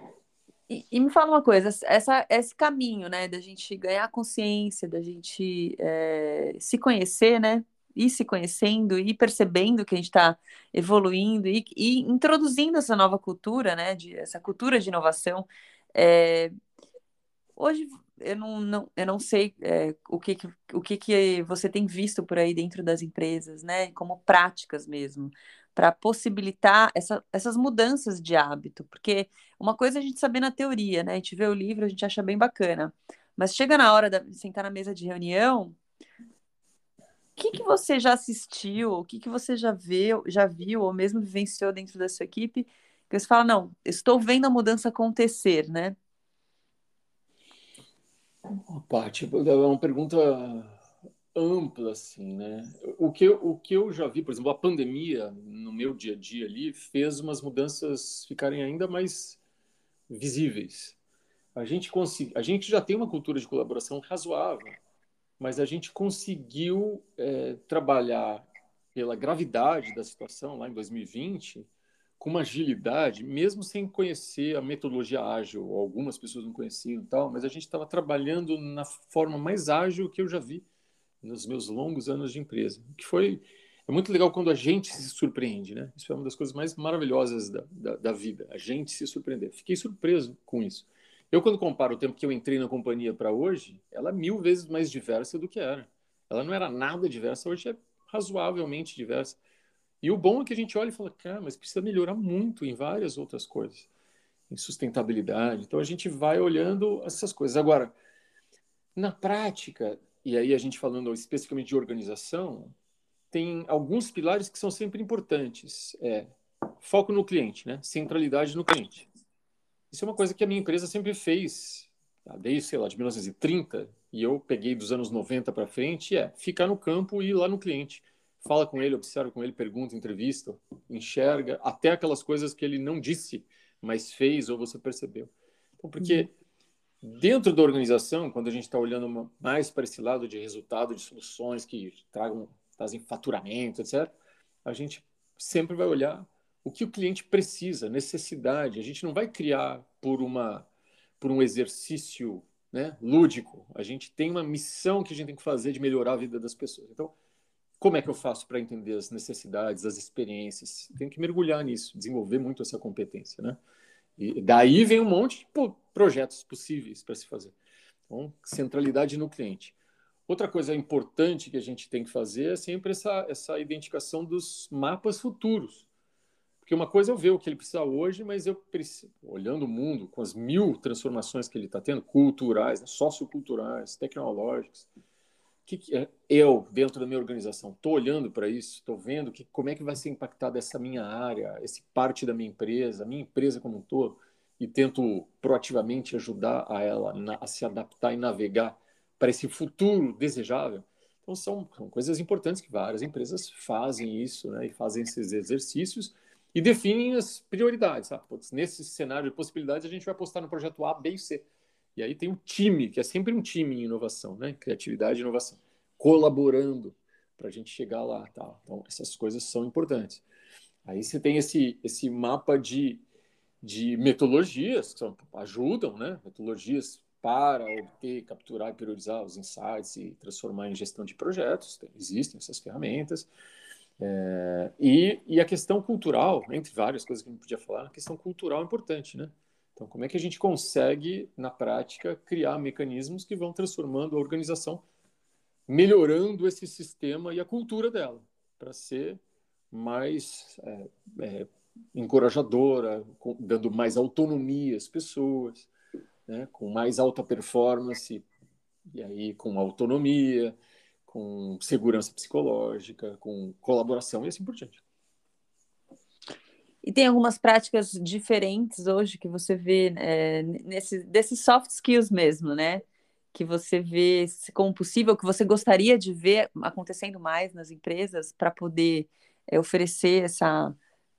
E, e, me fala uma coisa, essa, esse caminho, né, da gente ganhar consciência, da gente é, se conhecer, né, ir se conhecendo, ir percebendo que a gente está evoluindo e, e, introduzindo essa nova cultura, né, de, essa cultura de inovação. É, hoje eu não, não, eu não sei é, o, que, o que, que você tem visto por aí dentro das empresas, né, como práticas mesmo para possibilitar essa, essas mudanças de hábito, porque uma coisa é a gente saber na teoria, né? A gente vê o livro, a gente acha bem bacana, mas chega na hora de sentar na mesa de reunião, que, que você já assistiu, o que, que você já viu, já viu, ou mesmo vivenciou dentro da sua equipe, que você fala, não, estou vendo a mudança acontecer, né? Paty, é uma pergunta ampla, assim, né? O que, o que eu já vi, por exemplo, a pandemia no meu dia a dia ali fez umas mudanças ficarem ainda mais visíveis. A gente, consegui, a gente já tem uma cultura de colaboração razoável, mas a gente conseguiu é, trabalhar pela gravidade da situação lá em 2020 com uma agilidade, mesmo sem conhecer a metodologia ágil, algumas pessoas não conheciam e tal, mas a gente estava trabalhando na forma mais ágil que eu já vi nos meus longos anos de empresa, que foi é muito legal quando a gente se surpreende, né? Isso é uma das coisas mais maravilhosas da, da, da vida, a gente se surpreender. Fiquei surpreso com isso. Eu, quando comparo o tempo que eu entrei na companhia para hoje, ela é mil vezes mais diversa do que era. Ela não era nada diversa, hoje é razoavelmente diversa. E o bom é que a gente olha e fala, cara, mas precisa melhorar muito em várias outras coisas, em sustentabilidade. Então a gente vai olhando essas coisas. Agora, na prática, e aí a gente falando especificamente de organização, tem alguns pilares que são sempre importantes. É foco no cliente, né? Centralidade no cliente. Isso é uma coisa que a minha empresa sempre fez, tá? desde, sei lá, de 1930, e eu peguei dos anos 90 para frente, é ficar no campo e ir lá no cliente. Fala com ele, observa com ele, pergunta, entrevista, enxerga, até aquelas coisas que ele não disse, mas fez ou você percebeu. Então, porque uhum Dentro da organização, quando a gente está olhando mais para esse lado de resultado, de soluções que tragam, trazem faturamento, etc., a gente sempre vai olhar o que o cliente precisa, necessidade. A gente não vai criar por uma por um exercício né, lúdico. A gente tem uma missão que a gente tem que fazer de melhorar a vida das pessoas. Então, como é que eu faço para entender as necessidades, as experiências? Tem que mergulhar nisso, desenvolver muito essa competência, né? E daí vem um monte de projetos possíveis para se fazer. Então, centralidade no cliente. Outra coisa importante que a gente tem que fazer é sempre essa, essa identificação dos mapas futuros. Porque uma coisa é eu ver o que ele precisa hoje, mas eu preciso, olhando o mundo com as mil transformações que ele está tendo, culturais, né, socioculturais, tecnológicas, que, que é, eu, dentro da minha organização, estou olhando para isso, estou vendo que, como é que vai ser impactada essa minha área, esse parte da minha empresa, a minha empresa como um todo, e tento proativamente ajudar a ela na, a se adaptar e navegar para esse futuro desejável. Então, são, são, coisas importantes que várias empresas fazem isso, né, e fazem esses exercícios e definem as prioridades. Ah, putz, nesse cenário de possibilidades, a gente vai apostar no projeto A, B e C. E aí tem um time, que é sempre um time em inovação, né? Criatividade e inovação, colaborando para a gente chegar lá. Tá? Então, essas coisas são importantes. Aí você tem esse, esse mapa de, de metodologias que são, ajudam, né? Metodologias para obter, capturar e priorizar os insights e transformar em gestão de projetos. Existem essas ferramentas. É, e, e a questão cultural, entre várias coisas que a gente podia falar, a questão cultural é importante, né? Então, como é que a gente consegue, na prática, criar mecanismos que vão transformando a organização, melhorando esse sistema e a cultura dela, para ser mais é, é, encorajadora, com, dando mais autonomia às pessoas, né, com mais alta performance, e aí com autonomia, com segurança psicológica, com colaboração e assim por diante. E tem algumas práticas diferentes hoje que você vê é, nesse, desses soft skills mesmo, né? Que você vê como possível, que você gostaria de ver acontecendo mais nas empresas para poder é, oferecer essa,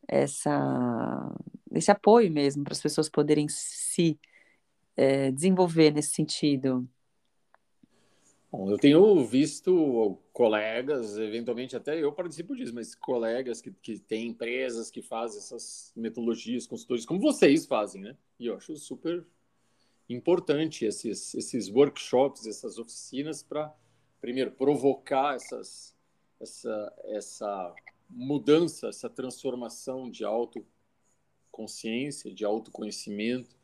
essa, esse apoio mesmo para as pessoas poderem se é, desenvolver nesse sentido. Bom, eu tenho visto colegas, eventualmente até eu participo disso, mas colegas que, que têm empresas que fazem essas metodologias, consultores, como vocês fazem, né? E eu acho super importante esses, esses workshops, essas oficinas para, primeiro, provocar essas, essa, essa mudança, essa transformação de autoconsciência, de autoconhecimento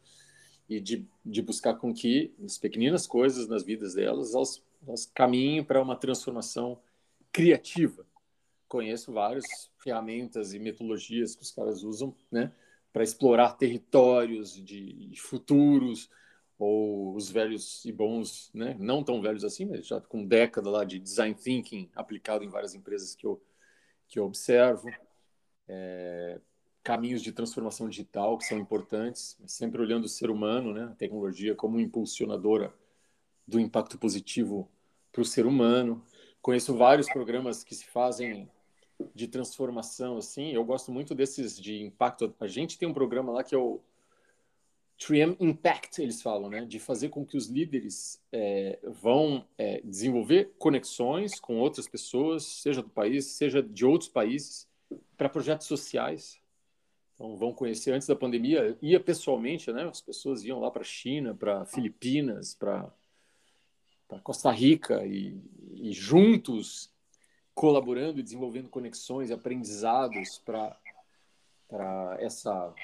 e de, de buscar com que as pequeninas coisas nas vidas delas, elas nós caminhem para uma transformação criativa. Conheço várias ferramentas e metodologias que os caras usam, né, para explorar territórios de, futuros ou os velhos e bons, né, não tão velhos assim, mas já com década lá de design thinking aplicado em várias empresas que eu que eu observo. É, caminhos de transformação digital que são importantes, sempre olhando o ser humano, né, a tecnologia como impulsionadora do impacto positivo para o ser humano. Conheço vários programas que se fazem de transformação, assim. Eu gosto muito desses de impacto. A gente tem um programa lá que é o 3M Impact, eles falam, né? De fazer com que os líderes é, vão é, desenvolver conexões com outras pessoas, seja do país, seja de outros países, para projetos sociais. Então, vão conhecer antes da pandemia, ia pessoalmente, né? As pessoas iam lá para a China, para Filipinas, para Costa Rica e, e juntos colaborando e desenvolvendo conexões e aprendizados para essa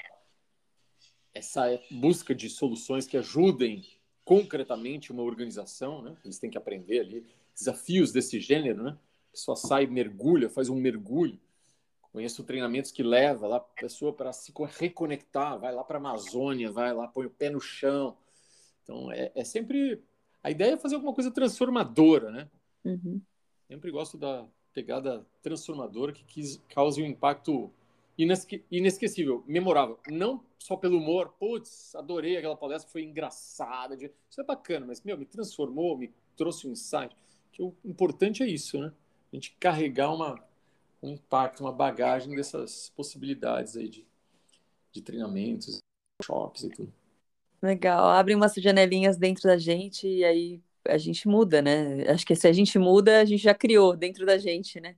essa busca de soluções que ajudem concretamente uma organização, né? Eles têm que aprender ali desafios desse gênero, né? A pessoa sai, mergulha, faz um mergulho. Conheço treinamentos que leva lá a pessoa para se reconectar, vai lá para a Amazônia, vai lá, põe o pé no chão. Então, é, é sempre... A ideia é fazer alguma coisa transformadora, né? Uhum. Sempre gosto da pegada transformadora que cause um impacto inesque, inesquecível, memorável. Não só pelo humor, putz, adorei aquela palestra, foi engraçada. Isso é bacana, mas, meu, me transformou, me trouxe um insight. Que o importante é isso, né? A gente carregar uma, um impacto, uma bagagem dessas possibilidades aí de, de treinamentos, shops e tudo. Legal, abre umas janelinhas dentro da gente e aí a gente muda, né? Acho que se a gente muda, a gente já criou dentro da gente, né?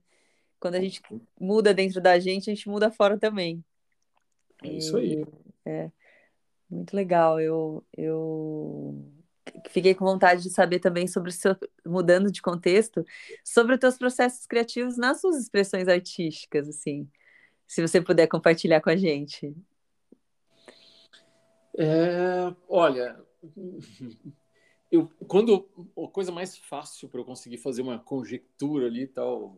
Quando a gente muda dentro da gente, a gente muda fora também. É isso aí. É, muito legal. Eu, eu fiquei com vontade de saber também sobre o seu, mudando de contexto, sobre os teus processos criativos nas suas expressões artísticas, assim. Se você puder compartilhar com a gente. É, olha, eu, quando a coisa mais fácil para eu conseguir fazer uma conjectura ali tal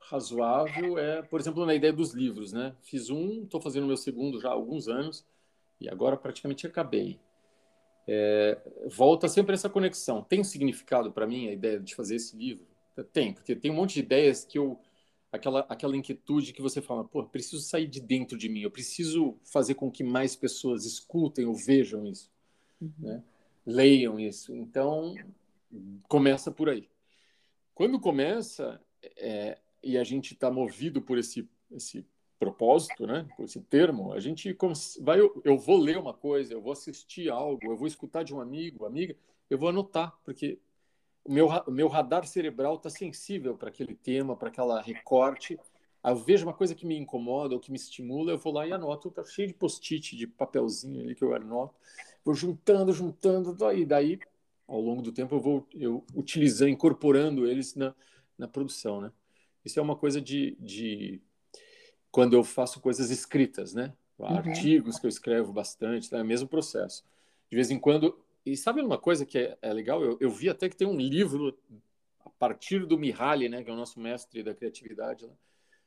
razoável é, por exemplo, na ideia dos livros, né? Fiz um, estou fazendo meu segundo já há alguns anos e agora praticamente acabei. É, volta sempre essa conexão. Tem significado para mim a ideia de fazer esse livro? Tem, porque tem um monte de ideias que eu aquela aquela inquietude que você fala, pô, preciso sair de dentro de mim, eu preciso fazer com que mais pessoas escutem ou vejam isso, uhum. né? Leiam isso. Então começa por aí. Quando começa, é, e a gente está movido por esse, esse propósito, né? Por esse termo, a gente vai, eu, eu vou ler uma coisa, eu vou assistir algo, eu vou escutar de um amigo, amiga, eu vou anotar, porque o meu, o meu radar cerebral está sensível para aquele tema, para aquela recorte. Eu vejo uma coisa que me incomoda ou que me estimula, eu vou lá e anoto. Está cheio de post-it, de papelzinho ali que eu anoto. Vou juntando, juntando, e daí, ao longo do tempo, eu vou eu utilizando, incorporando eles na, na produção, né? Isso é uma coisa de, de quando eu faço coisas escritas, né? Uhum. Artigos que eu escrevo bastante, é o mesmo processo. De vez em quando. E sabe uma coisa que é, é legal? Eu, eu, vi até que tem um livro a partir do Mihaly, né? Que é o nosso mestre da criatividade. Né?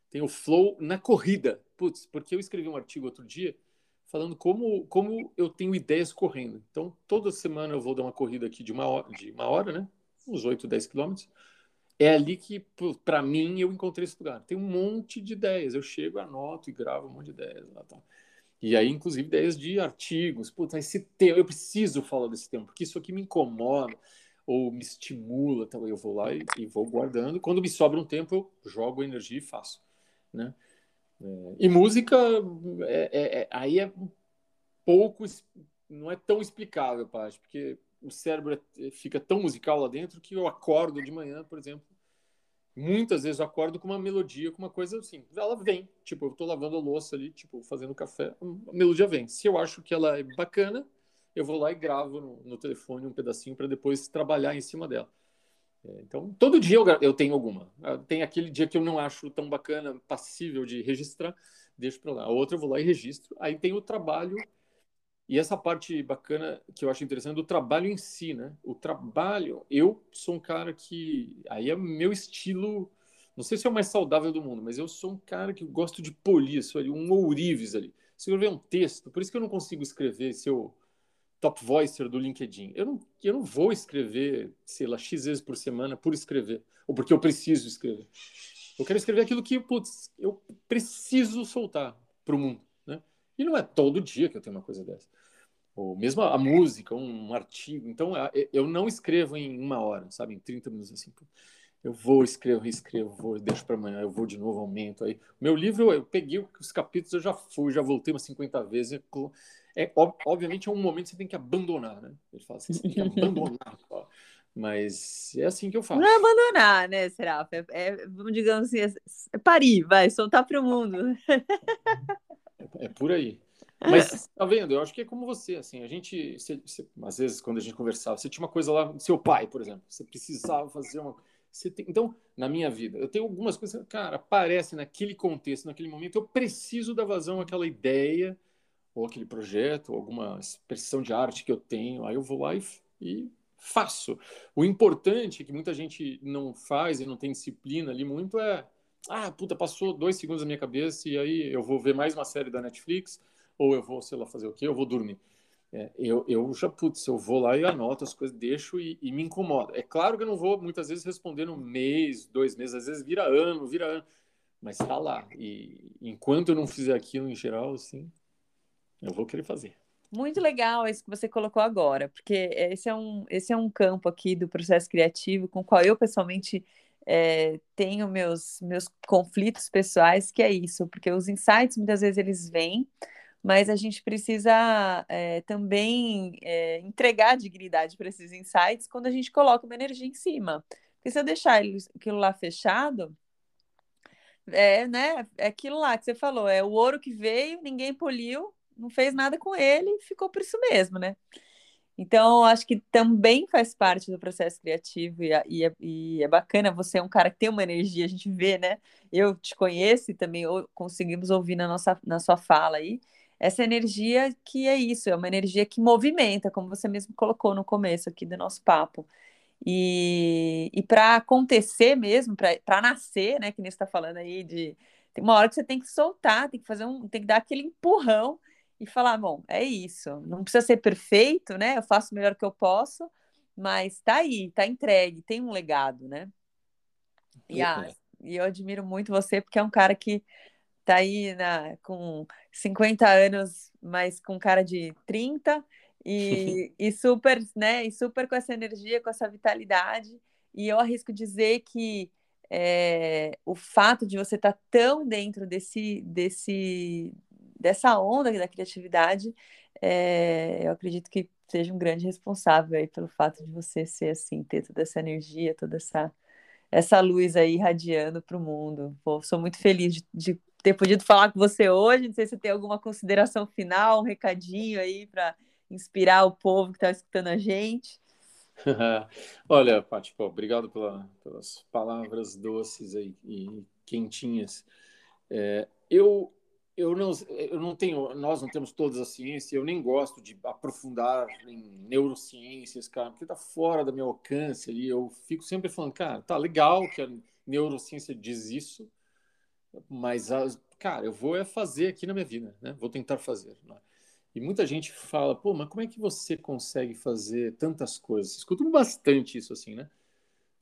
Tem o Flow na corrida. Putz, porque eu escrevi um artigo outro dia falando como, como eu tenho ideias correndo. Então, toda semana eu vou dar uma corrida aqui de uma hora, de uma hora né? Uns 8, 10 quilômetros é ali que, para mim, eu encontrei esse lugar. Tem um monte de ideias. Eu chego, anoto e gravo um monte de ideias. Lá, tá. E aí, inclusive, ideias de artigos. Puta, esse tema, eu preciso falar desse tema, porque isso aqui me incomoda ou me estimula. Então, eu vou lá e, e vou guardando. Quando me sobra um tempo, eu jogo energia e faço. Né? É, e música, é, é, é aí é pouco, não é tão explicável, Paty, porque o cérebro é, fica tão musical lá dentro que eu acordo de manhã, por exemplo. Muitas vezes eu acordo com uma melodia, com uma coisa assim. Ela vem. Tipo, eu tô lavando a louça ali, tipo, fazendo café, a melodia vem. Se eu acho que ela é bacana, eu vou lá e gravo no, no telefone um pedacinho para depois trabalhar em cima dela. É, então, todo dia eu, eu, tenho alguma. Ah, tem aquele dia que eu não acho tão bacana, passível de registrar, deixo para lá. A outra eu vou lá e registro. Aí tem o trabalho e essa parte bacana que eu acho interessante do trabalho em si, né? O trabalho, eu sou um cara que aí é meu estilo, não sei se é o mais saudável do mundo, mas eu sou um cara que gosto de polir isso ali, um ourives ali. Escrever um texto, por isso que eu não consigo escrever seu top voicer do LinkedIn. Eu não, eu não vou escrever, sei lá, X vezes por semana por escrever, ou porque eu preciso escrever. Eu quero escrever aquilo que, putz, eu preciso soltar para o mundo. E não é todo dia que eu tenho uma coisa dessa. ou mesmo a, música, um, um, artigo. Então, eu não escrevo em uma hora, sabe? Em 30 minutos assim. Eu vou, escrevo, reescrevo, vou, deixo para amanhã, eu vou de novo, aumento. Aí, meu livro, eu peguei os capítulos, eu já fui, já voltei umas 50 vezes. É, obviamente, é um momento que você tem que abandonar, né? Ele fala assim, você tem que abandonar. Mas é assim que eu faço. Não é abandonar, né, Seraf? É, é, digamos assim, é parir, vai, soltar para o mundo. É, é por aí. Mas, tá vendo? Eu acho que é como você, assim, a gente, você, você, às vezes, quando a gente conversava, você tinha uma coisa lá, seu pai, por exemplo, você precisava fazer uma. Você tem, então, na minha vida, eu tenho algumas coisas, cara, aparece naquele contexto, naquele momento, eu preciso dar vazão àquela ideia, ou aquele projeto, ou alguma expressão de arte que eu tenho, aí eu vou lá e, e faço. O importante, que muita gente não faz e não tem disciplina ali muito, é. Ah, puta, passou dois segundos na minha cabeça e aí eu vou ver mais uma série da Netflix ou eu vou, sei lá, fazer o quê? Eu vou dormir. É, eu, eu já, putz, eu vou lá e anoto as coisas, deixo e, e, me incomoda. É claro que eu não vou muitas vezes responder no mês, dois meses, às vezes vira ano, vira ano, mas está lá. E enquanto eu não fizer aquilo em geral, assim, eu vou querer fazer. Muito legal isso que você colocou agora, porque esse é um, esse é um campo aqui do processo criativo com o qual eu pessoalmente é, tenho meus, meus conflitos pessoais, que é isso, porque os insights muitas vezes eles vêm, mas a gente precisa é, também é, entregar dignidade para esses insights quando a gente coloca uma energia em cima. Porque se eu deixar aquilo lá fechado, é, né, é aquilo lá que você falou, é o ouro que veio, ninguém poliu, não fez nada com ele, ficou por isso mesmo, né? Então, acho que também faz parte do processo criativo e, e, é, e, é, bacana. Você é um cara que tem uma energia, a gente vê, né? Eu te conheço e também conseguimos ouvir na, nossa, na sua fala aí essa energia que é isso, é uma energia que movimenta, como você mesmo colocou no começo aqui do nosso papo. E, e para acontecer mesmo, para nascer, né, que nem está falando aí de tem uma hora que você tem que soltar, tem que fazer um, tem que dar aquele empurrão e falar, bom, é isso, não precisa ser perfeito, né? Eu faço o melhor que eu posso, mas tá aí, tá entregue, tem um legado, né? E, ah, e eu admiro muito você porque é um cara que tá aí na, com 50 anos, mas com cara de 30 e, e super, né? E super com essa energia, com essa vitalidade. E eu arrisco dizer que é, o fato de você estar tá tão dentro desse, desse, dessa onda da criatividade, é, eu acredito que seja um grande responsável aí pelo fato de você ser assim, ter toda essa energia, toda essa essa luz aí irradiando para o mundo. Pô, sou muito feliz de, de ter podido falar com você hoje. Não sei se tem alguma consideração final, um recadinho aí para inspirar o povo que está escutando a gente. Olha, Paty, obrigado pela, pelas palavras doces aí, e quentinhas. É, eu, eu, não, eu não tenho, nós não temos todas as ciências, eu nem gosto de aprofundar em neurociências, cara, porque está fora do meu alcance ali. Eu fico sempre falando, cara, tá legal que a neurociência diz isso, mas, cara, eu vou é fazer aqui na minha vida, né? Vou tentar fazer. Né? E muita gente fala, pô, mas como é que você consegue fazer tantas coisas? Escuto bastante isso assim, né?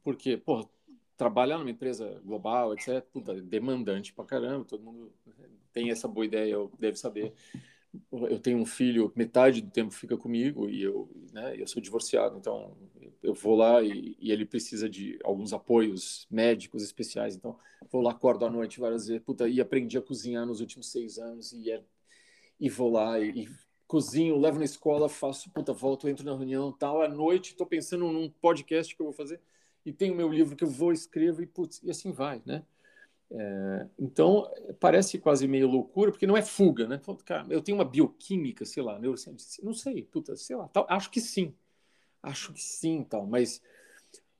Porque, pô, trabalhar numa empresa global, etc., puta, demandante pra caramba, todo mundo tem essa boa ideia, deve saber eu tenho um filho, metade do tempo fica comigo e eu, né, eu sou divorciado, então eu vou lá e, e, ele precisa de alguns apoios médicos especiais, então vou lá, acordo à noite várias vezes, puta, e aprendi a cozinhar nos últimos seis anos e, é, e vou lá e, e, cozinho, levo na escola, faço, puta, volto, entro na reunião, tal, à noite estou pensando num podcast que eu vou fazer e tenho meu livro que eu vou, escrevo e, putz, e assim vai, né? É, então, parece quase meio loucura, porque não é fuga, né? Cara, eu tenho uma bioquímica, sei lá, não sei, puta, sei lá, tal, acho que sim, acho que sim, tal, mas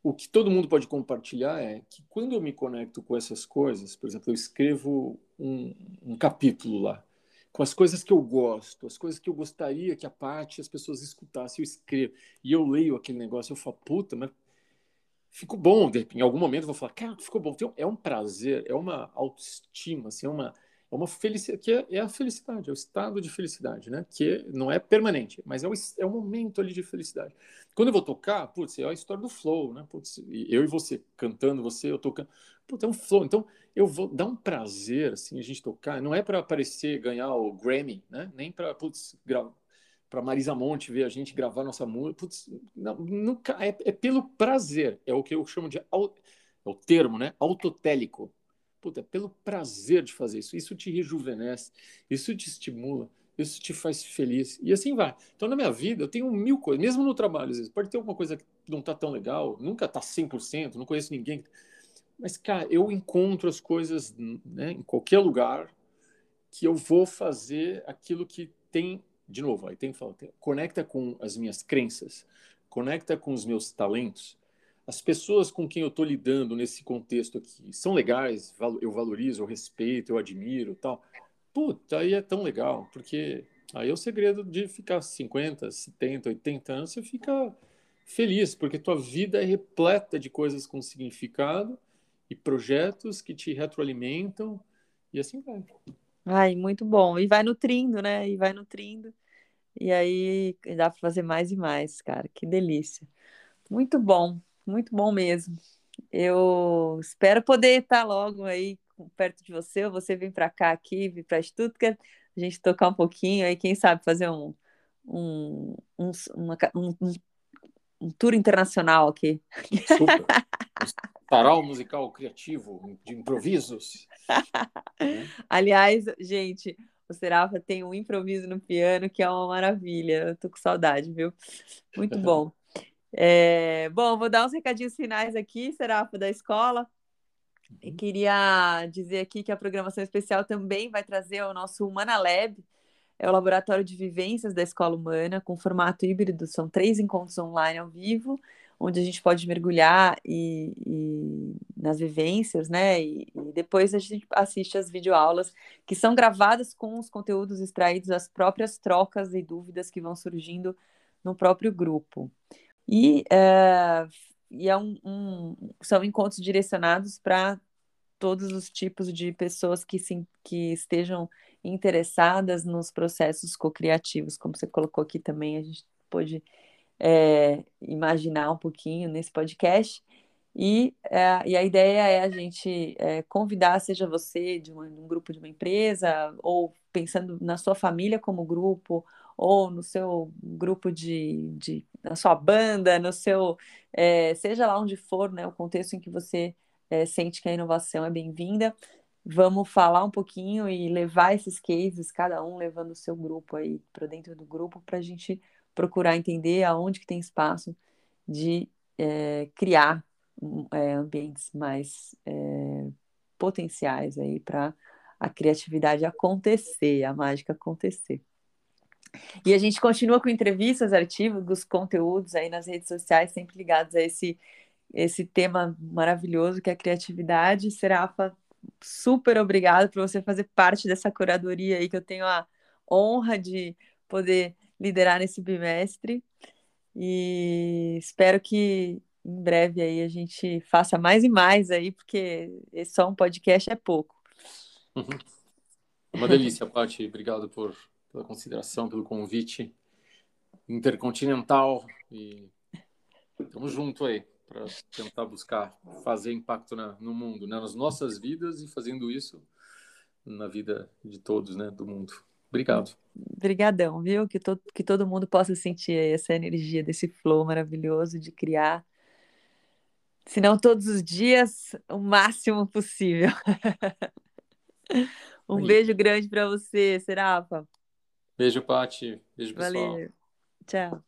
o que todo mundo pode compartilhar é que quando eu me conecto com essas coisas, por exemplo, eu escrevo um, um capítulo lá, com as coisas que eu gosto, as coisas que eu gostaria que a parte as pessoas escutassem, eu escrevo, e eu leio aquele negócio, eu falo, puta, mas ficou bom. Em algum momento eu vou falar, cara, ficou bom. É um prazer, é uma autoestima, assim, é uma, é uma felicidade, que é, é, a felicidade, é o estado de felicidade, né? Que não é permanente, mas é o, é o momento ali de felicidade. Quando eu vou tocar, putz, é a história do flow, né? Putz, eu e você cantando, você, eu tocando. Putz, é um flow. Então, eu vou dar um prazer, assim, a gente tocar. Não é para aparecer, ganhar o Grammy, né? Nem para, putz, gravar para Marisa Monte ver a gente gravar nossa música. Putz, não, nunca, é, é, pelo prazer, é o que eu chamo de é o termo, né? Autotélico. Puta, é pelo prazer de fazer isso. Isso te rejuvenesce, isso te estimula, isso te faz feliz. E assim vai. Então, na minha vida, eu tenho mil coisas, mesmo no trabalho, às vezes. Pode ter alguma coisa que não tá tão legal, nunca tá 100%, não conheço ninguém. Mas, cara, eu encontro as coisas né, em qualquer lugar que eu vou fazer aquilo que tem de novo, aí tem que falar, conecta com as minhas crenças, conecta com os meus talentos. As pessoas com quem eu estou lidando nesse contexto aqui são legais, eu valorizo, eu respeito, eu admiro tal. Puta, aí é tão legal, porque aí é o segredo de ficar 50, 70, 80 anos, você fica feliz, porque tua vida é repleta de coisas com significado e projetos que te retroalimentam e assim vai. Ai, muito bom. E vai nutrindo, né? E vai nutrindo. E aí dá para fazer mais e mais, cara. Que delícia. Muito bom, muito bom mesmo. Eu espero poder estar logo aí perto de você, ou você vem para cá aqui, vir para Stuttgart, a gente tocar um pouquinho aí, quem sabe fazer um, um, um, uma, um, um tour internacional aqui. Super. Sarau musical criativo de improvisos. Aliás, gente, o Serafa tem um improviso no piano que é uma maravilha. Eu tô com saudade, viu? Muito bom. É, bom, vou dar uns recadinhos finais aqui, Serafa, da escola. E uhum. queria dizer aqui que a programação especial também vai trazer o nosso Humana Lab, é o laboratório de vivências da Escola Humana, com formato híbrido, são três encontros online ao vivo, onde a gente pode mergulhar e, e nas vivências, né? E, e, depois a gente assiste as videoaulas que são gravadas com os conteúdos extraídos das próprias trocas e dúvidas que vão surgindo no próprio grupo. E, é, e é um, um, são encontros direcionados para todos os tipos de pessoas que, se, que estejam interessadas nos processos co-criativos, como você colocou aqui também, a gente pôde é, imaginar um pouquinho nesse podcast. E, é, e a ideia é a gente é, convidar, seja você de, uma, um grupo de uma empresa, ou pensando na sua família como grupo, ou no seu grupo de, de na sua banda, no seu, é, seja lá onde for, né, o contexto em que você é, sente que a inovação é bem-vinda. Vamos falar um pouquinho e levar esses cases, cada um levando o seu grupo aí para dentro do grupo, para a gente procurar entender aonde que tem espaço de é, criar é, ambientes mais é, potenciais aí para a criatividade acontecer, a mágica acontecer. E a gente continua com entrevistas, artigos, conteúdos aí nas redes sociais, sempre ligados a esse, esse tema maravilhoso que é a criatividade. Serafa, super obrigada por você fazer parte dessa curadoria aí, que eu tenho a honra de poder liderar nesse bimestre. E espero que em breve aí a gente faça mais e mais aí, porque só um podcast é pouco. Uhum. Uma delícia, Paty. Obrigado por, pela consideração, pelo convite intercontinental e estamos juntos aí para tentar buscar fazer impacto na, no mundo, né? nas nossas vidas e fazendo isso na vida de todos, né, do mundo. Obrigado. Obrigadão, viu? Que, to que todo mundo possa sentir essa energia desse flow maravilhoso de criar, se não todos os dias, o máximo possível. um Aí. beijo grande para você, Serafa. Beijo, Pati. Beijo, pessoal. Valeu. Tchau.